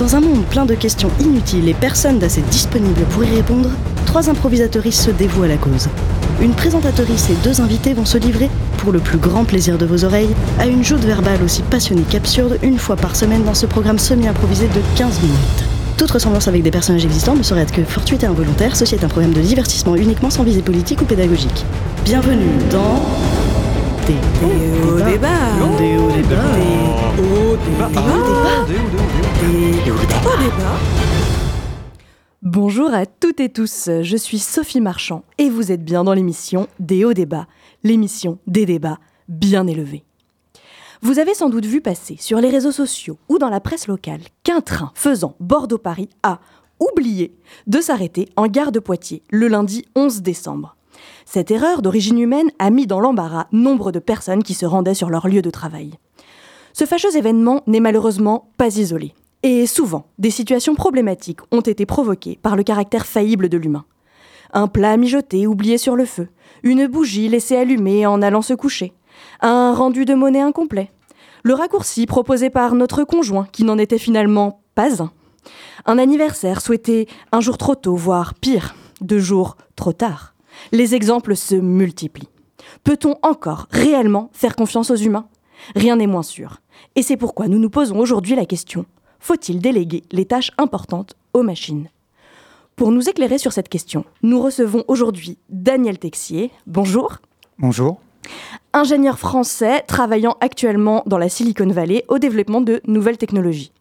Dans un monde plein de questions inutiles et personne d'assez disponible pour y répondre, trois improvisatrices se dévouent à la cause. Une présentatrice et deux invités vont se livrer, pour le plus grand plaisir de vos oreilles, à une joute verbale aussi passionnée qu'absurde une fois par semaine dans ce programme semi-improvisé de 15 minutes. Toute ressemblance avec des personnages existants ne saurait être que fortuite et involontaire, ceci est un programme de divertissement uniquement sans visée politique ou pédagogique. Bienvenue dans... Des hauts débats. Des hauts débats. Des hauts débats. Des hauts débats. Bonjour à toutes et tous, je suis Sophie Marchand et vous êtes bien dans l'émission Des hauts débats, l'émission des débats bien élevés. Vous avez sans doute vu passer sur les réseaux sociaux ou dans la presse locale qu'un train faisant Bordeaux-Paris a oublié de s'arrêter en gare de Poitiers le lundi 11 décembre. Cette erreur d'origine humaine a mis dans l'embarras nombre de personnes qui se rendaient sur leur lieu de travail. Ce fâcheux événement n'est malheureusement pas isolé. Et souvent, des situations problématiques ont été provoquées par le caractère faillible de l'humain. Un plat mijoté oublié sur le feu, une bougie laissée allumée en allant se coucher, un rendu de monnaie incomplet, le raccourci proposé par notre conjoint qui n'en était finalement pas un, un anniversaire souhaité un jour trop tôt, voire pire, deux jours trop tard. Les exemples se multiplient. Peut-on encore réellement faire confiance aux humains? Rien n'est moins sûr. Et c'est pourquoi nous nous posons aujourd'hui la question faut-il déléguer les tâches importantes aux machines? Pour nous éclairer sur cette question, nous recevons aujourd'hui Daniel Texier. Bonjour. Bonjour. Ingénieur français travaillant actuellement dans la Silicon Valley au développement de nouvelles technologies.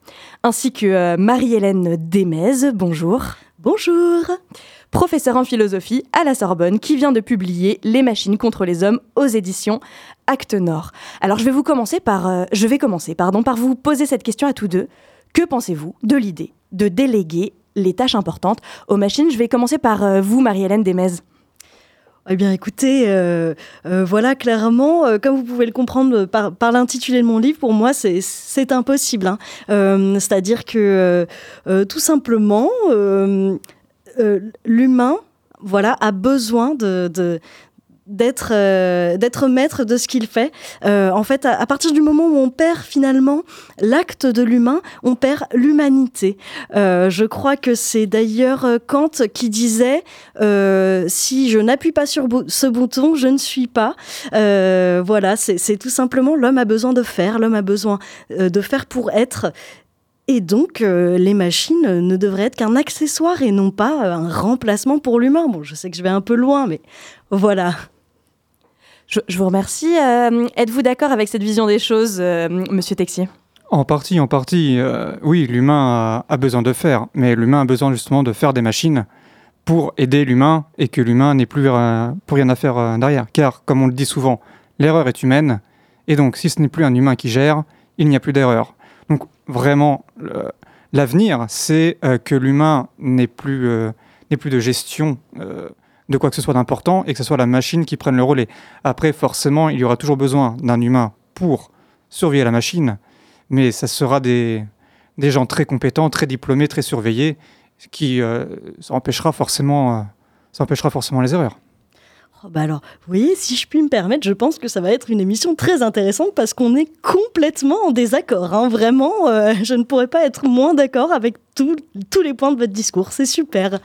Ainsi que euh, Marie-Hélène Demez. Bonjour. Bonjour Professeur en philosophie à la Sorbonne qui vient de publier Les machines contre les hommes aux éditions Acte Nord. Alors je vais vous commencer par euh, je vais commencer par vous poser cette question à tous deux. Que pensez-vous de l'idée de déléguer les tâches importantes aux machines? Je vais commencer par euh, vous Marie-Hélène Demez. Eh bien, écoutez, euh, euh, voilà, clairement, euh, comme vous pouvez le comprendre par, l'intitulé de mon livre, pour moi, c'est- impossible. hein. C'est-à-dire que, tout simplement, l'humain, voilà, a besoin de- d'être euh, d'être maître de ce qu'il fait. Euh, en fait, à, partir du moment où on perd finalement l'acte de l'humain, on perd l'humanité. Euh, je crois que c'est d'ailleurs Kant qui disait si je n'appuie pas sur ce bouton, je ne suis pas. Voilà, c'est tout simplement l'homme a besoin de faire, l'homme a besoin de faire pour être. Et donc, les machines ne devraient être qu'un accessoire et non pas un remplacement pour l'humain. Bon, je sais que je vais un peu loin, mais voilà. Je, vous remercie. Euh, Êtes-vous d'accord avec cette vision des choses, euh, Monsieur Texier? En partie, en partie, euh, oui, l'humain a, besoin de faire, mais l'humain a besoin justement de faire des machines pour aider l'humain et que l'humain n'ait plus pour rien à faire derrière. Car, comme on le dit souvent, l'erreur est humaine, et donc si ce n'est plus un humain qui gère, il n'y a plus d'erreur. Donc vraiment, l'avenir, c'est que l'humain n'ait plus, plus de gestion de quoi que ce soit d'important et que ce soit la machine qui prenne le relais. Après, forcément, il y aura toujours besoin d'un humain pour surveiller la machine, mais ça sera des, des gens très compétents, très diplômés, très surveillés, qui euh, empêchera forcément, euh, ça empêchera forcément les erreurs. Oh, bah alors, vous voyez, si je puis me permettre, je pense que ça va être une émission très intéressante parce qu'on est complètement en désaccord. hein. Vraiment, euh, je ne pourrais pas être moins d'accord avec tous les points de votre discours. C'est super.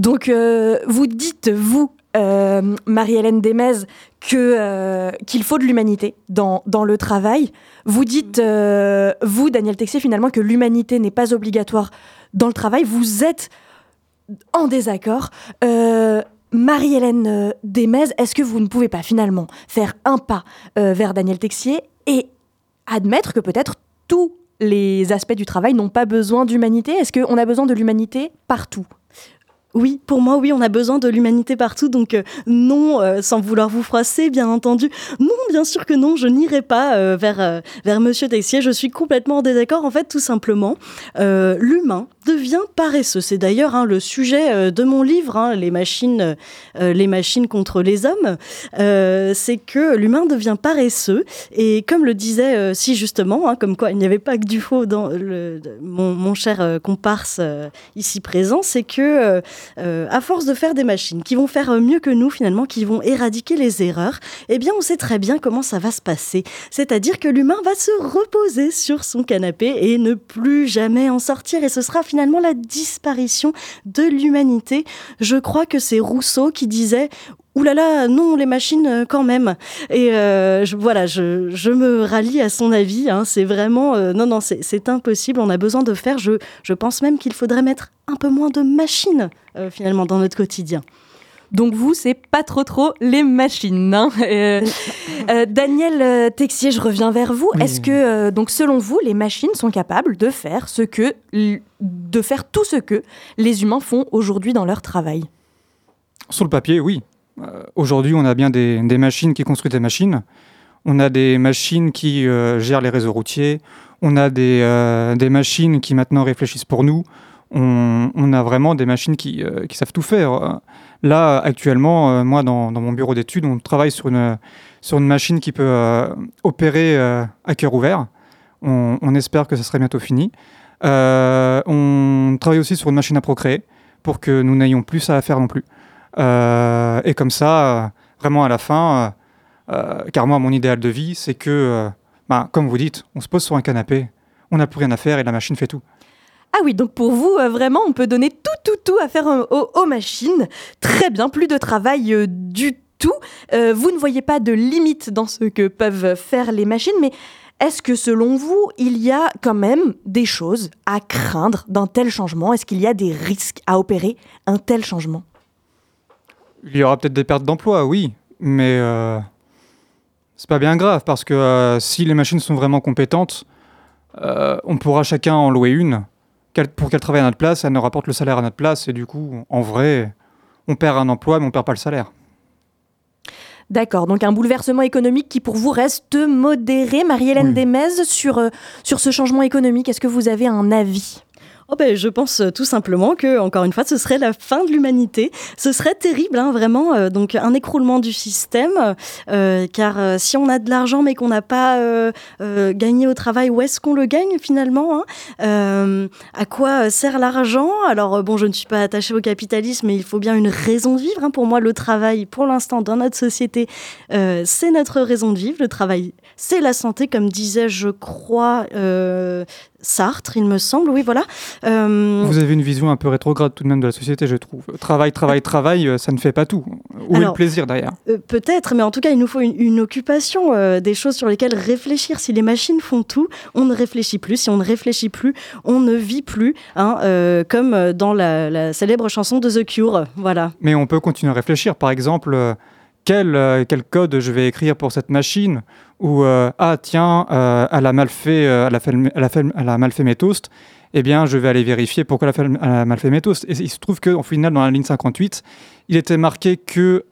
Donc, euh, vous dites, vous, euh, Marie-Hélène Demez, que, euh, qu'il faut de l'humanité dans, dans le travail. Vous dites, euh, vous, Daniel Texier, finalement, que l'humanité n'est pas obligatoire dans le travail. Vous êtes en désaccord. Marie-Hélène Demez, est-ce que vous ne pouvez pas finalement faire un pas vers Daniel Texier et admettre que peut-être tous les aspects du travail n'ont pas besoin d'humanité? Est-ce qu'on a besoin de l'humanité partout? Oui, pour moi, oui, on a besoin de l'humanité partout. Donc, euh, non, euh, sans vouloir vous froisser, bien entendu. Non, bien sûr que non, je n'irai pas euh, vers, vers Monsieur Texier. Je suis complètement en désaccord. En fait, tout simplement, l'humain devient paresseux. C'est d'ailleurs hein, le sujet de mon livre, hein, les machines, les machines contre les hommes. c'est que l'humain devient paresseux et comme le disait si justement, hein, comme quoi il n'y avait pas que du faux dans le, mon, mon, cher comparse ici présent, c'est que à force de faire des machines qui vont faire mieux que nous finalement, qui vont éradiquer les erreurs, eh bien on sait très bien comment ça va se passer. C'est-à-dire que l'humain va se reposer sur son canapé et ne plus jamais en sortir. Et ce sera finalement la disparition de l'humanité. Je crois que c'est Rousseau qui disait Ouh là là, non, les machines euh, quand même. Et euh, voilà, je, me rallie à son avis. Hein. c'est vraiment, euh, non, non, c'est impossible. On a besoin de faire. Je, je pense même qu'il faudrait mettre un peu moins de machines finalement dans notre quotidien. Donc vous, c'est pas trop trop les machines. Hein. Euh, euh, Daniel euh, Texier, je reviens vers vous. Est-ce que, donc selon vous, les machines sont capables de faire ce que, de faire tout ce que les humains font aujourd'hui dans leur travail? Sur le papier, oui. aujourd'hui, on a bien des, machines qui construisent des machines. On a des machines qui gèrent les réseaux routiers. On a des, des machines qui maintenant réfléchissent pour nous. On, a vraiment des machines qui, qui savent tout faire. Là, actuellement, euh, moi, dans, mon bureau d'études, on travaille sur une, machine qui peut euh, opérer euh, à cœur ouvert. On, espère que ça serait bientôt fini. on travaille aussi sur une machine à procréer pour que nous n'ayons plus ça à faire non plus. et comme ça, vraiment à la fin, car moi, mon idéal de vie, c'est que, bah, comme vous dites, on se pose sur un canapé, on n'a plus rien à faire et la machine fait tout. Ah oui, donc pour vous, euh, vraiment, on peut donner tout, tout, tout à faire euh, aux, machines. Très bien, plus de travail euh, du tout. vous ne voyez pas de limite dans ce que peuvent faire les machines, mais est-ce que selon vous, il y a quand même des choses à craindre d'un tel changement? Est-ce qu'il y a des risques à opérer un tel changement? Il y aura peut-être des pertes d'emploi, oui, mais c'est pas bien grave parce que si les machines sont vraiment compétentes, on pourra chacun en louer une pour qu'elle travaille à notre place, elle nous rapporte le salaire à notre place, et du coup, en vrai, on perd un emploi, mais on perd pas le salaire. D'accord, donc un bouleversement économique qui pour vous reste modéré. Marie-Hélène Desmez, sur, euh, sur ce changement économique, est-ce que vous avez un avis? Oh ben, je pense euh, tout simplement que, encore une fois, ce serait la fin de l'humanité. Ce serait terrible, hein, vraiment. Euh, donc, un écroulement du système. Euh, car si on a de l'argent mais qu'on n'a pas gagné au travail, où est-ce qu'on le gagne finalement hein? À quoi sert l'argent? Alors, bon, je ne suis pas attachée au capitalisme, mais il faut bien une raison de vivre. Hein. Pour moi, le travail, pour l'instant, dans notre société, c'est notre raison de vivre. Le travail, c'est la santé, comme disait, je crois, Sartre, il me semble, oui, voilà. Euh, Vous avez une vision un peu rétrograde tout de même de la société, je trouve. Travail, travail, travail, euh, ça ne fait pas tout. Où est le plaisir derrière? euh, Peut-être, mais en tout cas, il nous faut une, occupation, des choses sur lesquelles réfléchir. Si les machines font tout, on ne réfléchit plus. Si on ne réfléchit plus, on ne vit plus, hein, comme dans la, la, célèbre chanson de The Cure. Voilà. Mais on peut continuer à réfléchir. Par exemple, quel, quel code je vais écrire pour cette machine ou euh, ah tiens, euh, elle, a mal fait, euh, elle, a fait, fait, mal fait mes toasts, eh bien je vais aller vérifier pourquoi elle a, mal fait mes toasts. Et il se trouve qu'au final, dans la ligne 58, il était marqué que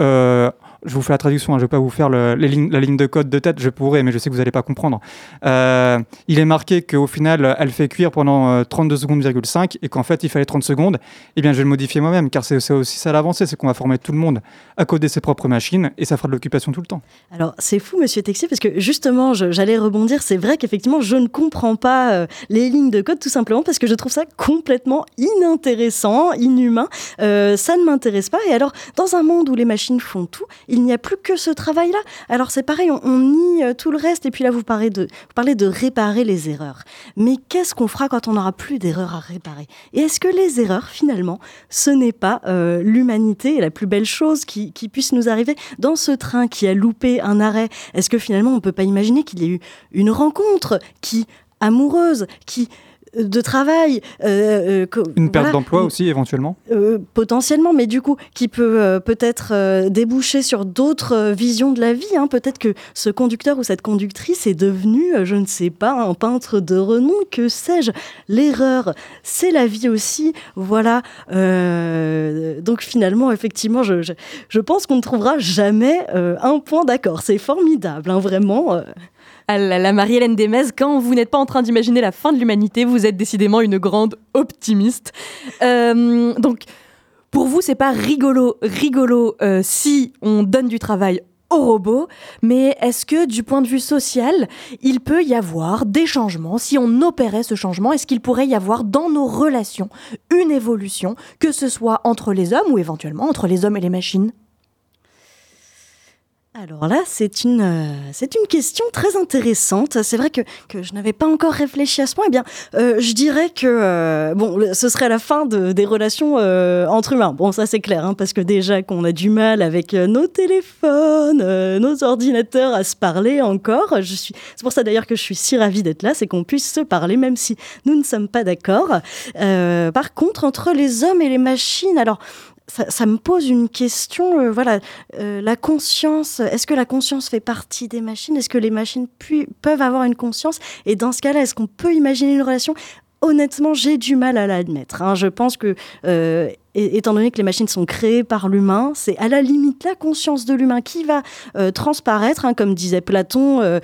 je vous fais la traduction, hein, je ne vais pas vous faire la ligne de code de tête, je pourrais, mais je sais que vous n'allez pas comprendre. Euh, il est marqué qu'au final, elle fait cuire pendant 32 euh, secondes,5 et qu'en fait, il fallait 30 secondes. Eh bien, je vais le modifier moi-même, car c'est aussi ça l'avancée, c'est qu'on va former tout le monde à coder ses propres machines et ça fera de l'occupation tout le temps. Alors, c'est fou, monsieur Texier, parce que justement, j'allais rebondir, c'est vrai qu'effectivement, je ne comprends pas euh, les lignes de code tout simplement parce que je trouve ça complètement inintéressant, inhumain. ça ne m'intéresse pas. Et alors, dans un monde où les machines font tout, il n'y a plus que ce travail-là. Alors c'est pareil, on, nie euh, tout le reste. Et puis là, vous parlez de, réparer les erreurs. Mais qu'est-ce qu'on fera quand on n'aura plus d'erreurs à réparer? Et est-ce que les erreurs, finalement, ce n'est pas euh, l'humanité la plus belle chose qui, qui puisse nous arriver? Dans ce train qui a loupé un arrêt Est-ce que finalement, on ne peut pas imaginer qu'il y ait eu une rencontre qui amoureuse, qui de travail. Euh, euh, une perte d'emploi aussi éventuellement? Euh, Potentiellement, mais du coup, qui peut peut-être déboucher sur d'autres visions de la vie. Hein. Peut-être que ce conducteur ou cette conductrice est devenu, je ne sais pas, un peintre de renom, que sais-je? L'erreur, c'est la vie aussi. Voilà. donc finalement, effectivement, je, je, pense qu'on ne trouvera jamais un point d'accord. C'est formidable, hein, vraiment. Ah là là, Marie-Hélène Demez, quand vous n'êtes pas en train d'imaginer la fin de l'humanité, vous êtes décidément une grande optimiste. Euh, donc, pour vous, c'est pas rigolo, rigolo euh, si on donne du travail aux robots, mais est-ce que du point de vue social, il peut y avoir des changements? Si on opérait ce changement, est-ce qu'il pourrait y avoir dans nos relations une évolution, que ce soit entre les hommes ou éventuellement entre les hommes et les machines? Alors là, c'est une, euh, une question très intéressante. C'est vrai que, que je n'avais pas encore réfléchi à ce point. Eh bien, euh, je dirais que euh, bon, ce serait la fin de, des relations entre humains. Bon, ça c'est clair, hein, parce que déjà qu'on a du mal avec nos téléphones, nos ordinateurs à se parler encore. Suis, c'est pour ça d'ailleurs que je suis si ravie d'être là, c'est qu'on puisse se parler, même si nous ne sommes pas d'accord. par contre, entre les hommes et les machines, alors ça, me pose une question. Euh, voilà, euh, la conscience. Est-ce que la conscience fait partie des machines? Est-ce que les machines peuvent avoir une conscience? Et dans ce cas-là, est-ce qu'on peut imaginer une relation? Honnêtement, j'ai du mal à l'admettre. Hein. Je pense que, euh, étant donné que les machines sont créées par l'humain, c'est à la limite la conscience de l'humain qui va transparaître, hein, comme disait Platon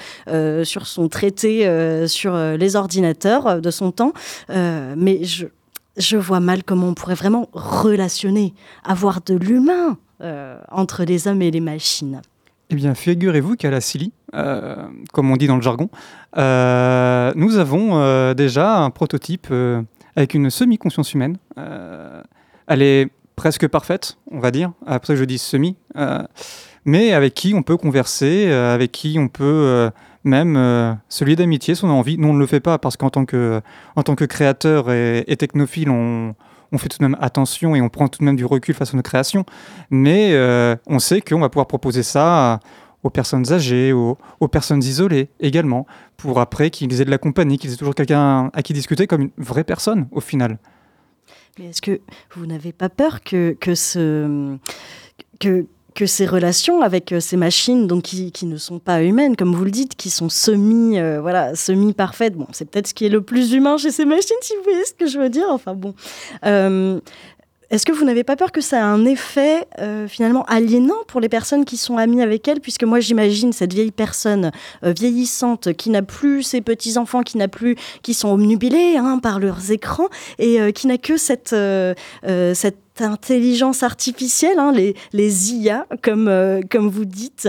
sur son traité sur les ordinateurs de son temps. mais je je vois mal comment on pourrait vraiment relationner, avoir de l'humain euh, entre les hommes et les machines. Eh bien, figurez-vous qu'à la CILI, euh, comme on dit dans le jargon, euh, nous avons déjà un prototype avec une semi-conscience humaine. elle est presque parfaite, on va dire. Après, je dis semi. mais avec qui on peut converser, avec qui on peut même euh, celui d'amitié si on a envie. Nous, on ne le fait pas parce qu'en tant que, en tant que créateur et, technophile, on, on, fait tout de même attention et on prend tout de même du recul face à nos créations. Mais euh, on sait qu'on va pouvoir proposer ça aux personnes âgées, aux, aux, personnes isolées également, pour après qu'ils aient de la compagnie, qu'ils aient toujours quelqu'un à qui discuter comme une vraie personne au final. Mais est-ce que vous n'avez pas peur que, que ce... Que, que ces relations avec euh, ces machines donc qui, qui, ne sont pas humaines comme vous le dites qui sont semi euh, voilà semi parfaites bon c'est peut-être ce qui est le plus humain chez ces machines si vous voyez ce que je veux dire. Enfin bon. Euh, est-ce que vous n'avez pas peur que ça ait un effet finalement aliénant pour les personnes qui sont amies avec elles? Puisque moi j'imagine cette vieille personne vieillissante qui n'a plus ses petits-enfants, qui n'a plus, qui sont omnubilés hein, par leurs écrans et qui n'a que cette, cette intelligence artificielle, hein, les, IA, comme, euh, comme vous dites.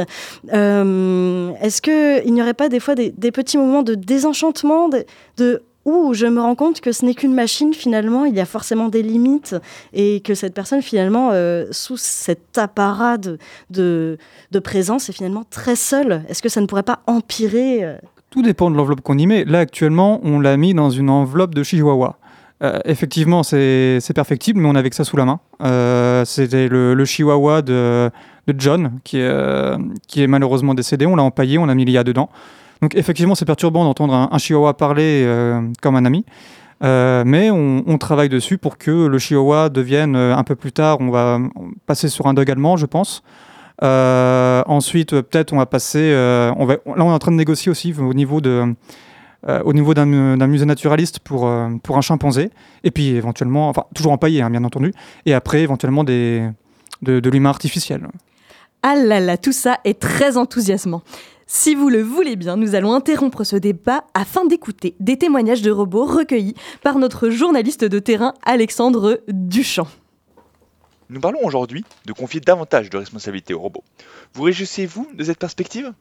Euh, est-ce qu'il n'y aurait pas des fois des, petits moments de désenchantement, de, où je me rends compte que ce n'est qu'une machine, finalement, il y a forcément des limites, et que cette personne, finalement, euh, sous cet apparat de, de, présence, est finalement très seule? Est-ce que ça ne pourrait pas empirer Tout dépend de l'enveloppe qu'on y met. Là, actuellement, on l'a mis dans une enveloppe de Chihuahua. Euh, effectivement, c'est perfectible, mais on avait que ça sous la main. Euh, c'était le, chihuahua de, John, qui est, euh, qui est malheureusement décédé. On l'a empaillé, on a mis l'IA dedans. Donc effectivement, c'est perturbant d'entendre un, chihuahua parler comme un ami. mais on, travaille dessus pour que le chihuahua devienne un peu plus tard, on va passer sur un dog allemand, je pense. ensuite, peut-être on va passer. là, on est en train de négocier aussi au niveau de euh, au niveau d'un musée naturaliste pour, euh, pour un chimpanzé, et puis éventuellement, enfin toujours empaillé hein, bien entendu, et après éventuellement des, de, de l'humain artificiel. Ah là là, tout ça est très enthousiasmant. Si vous le voulez bien, nous allons interrompre ce débat afin d'écouter des témoignages de robots recueillis par notre journaliste de terrain Alexandre Duchamp. Nous parlons aujourd'hui de confier davantage de responsabilités aux robots. Vous réjouissez-vous de cette perspective?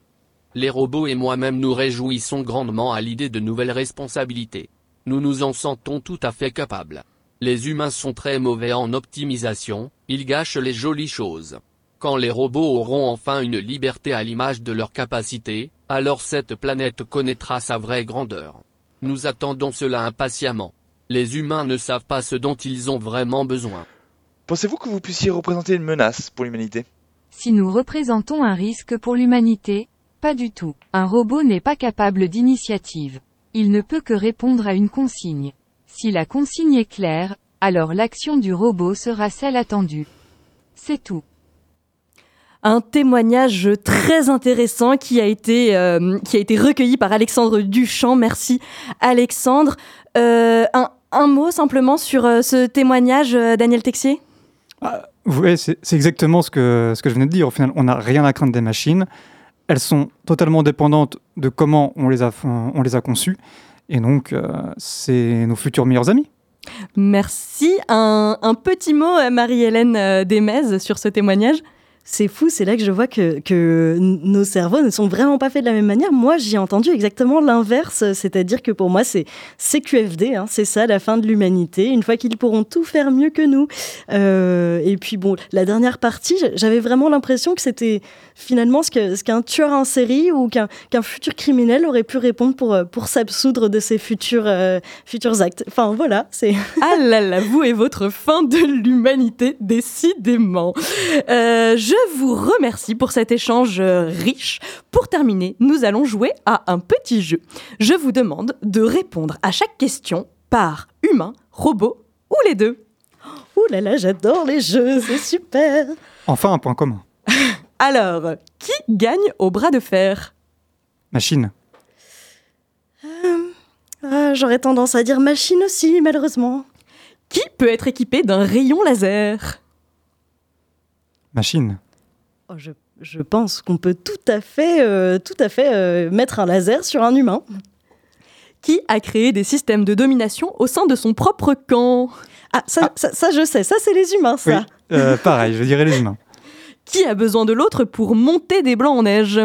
Les robots et moi-même nous réjouissons grandement à l'idée de nouvelles responsabilités. Nous nous en sentons tout à fait capables. Les humains sont très mauvais en optimisation, ils gâchent les jolies choses. Quand les robots auront enfin une liberté à l'image de leur capacité, alors cette planète connaîtra sa vraie grandeur. Nous attendons cela impatiemment. Les humains ne savent pas ce dont ils ont vraiment besoin. Pensez-vous que vous puissiez représenter une menace pour l'humanité? Si nous représentons un risque pour l'humanité, pas du tout. Un robot n'est pas capable d'initiative. Il ne peut que répondre à une consigne. Si la consigne est claire, alors l'action du robot sera celle attendue. C'est tout. Un témoignage très intéressant qui a été, euh, qui a été recueilli par Alexandre Duchamp. Merci Alexandre. Euh, un, mot simplement sur euh, ce témoignage, Daniel Texier? Ah, Oui, c'est exactement ce que, ce que je venais de dire. Au final, on n'a rien à craindre des machines. Elles sont totalement dépendantes de comment on les a, on les a conçues. Et donc, euh, c'est nos futurs meilleurs amis. Merci. Un, un petit mot, euh, Marie-Hélène euh, Desmez, sur ce témoignage c'est fou, c'est là que je vois que, nos cerveaux ne sont vraiment pas faits de la même manière. Moi, j'ai entendu exactement l'inverse, c'est-à-dire que pour moi, c'est CQFD, hein, c'est ça la fin de l'humanité, une fois qu'ils pourront tout faire mieux que nous. Euh, et puis bon, la dernière partie, j'avais vraiment l'impression que c'était finalement ce qu'un tueur en série ou qu'un futur criminel aurait pu répondre pour, s'absoudre de ses futurs, euh, futurs actes. Enfin voilà, c'est... ah là là, vous et votre fin de l'humanité, décidément. Euh, je vous remercie pour cet échange riche. Pour terminer, nous allons jouer à un petit jeu. Je vous demande de répondre à chaque question par humain, robot ou les deux. Ouh là là, j'adore les jeux, c'est super. Enfin, un point commun. Alors, qui gagne au bras de fer? Machine. Euh, ah, J'aurais tendance à dire machine aussi, malheureusement. Qui peut être équipé d'un rayon laser? Machine. Je, pense qu'on peut tout à fait, euh, tout à fait euh, mettre un laser sur un humain. Qui a créé des systèmes de domination au sein de son propre camp ah ça, ah. ça, je sais, ça c'est les humains, ça. Euh, pareil, je dirais les humains. Qui a besoin de l'autre pour monter des blancs en neige?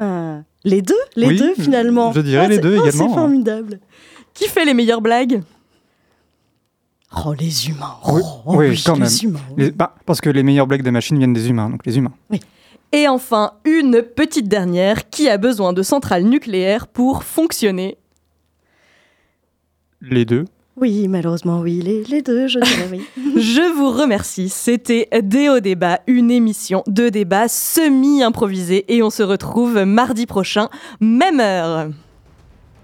Ah, Les deux, les deux finalement. Je dirais les deux également. C'est formidable. Qui fait les meilleures blagues? Oh, les humains. oui, oh, quand même. Bah, parce que les meilleurs blagues des machines viennent des humains, donc les humains. Oui. Et enfin, une petite dernière. Qui a besoin de centrales nucléaires pour fonctionner Les deux. Oui, malheureusement, oui, les, les deux, je dirais oui. je vous remercie. C'était Déo Débat, une émission de débat semi-improvisée. Et on se retrouve mardi prochain, même heure.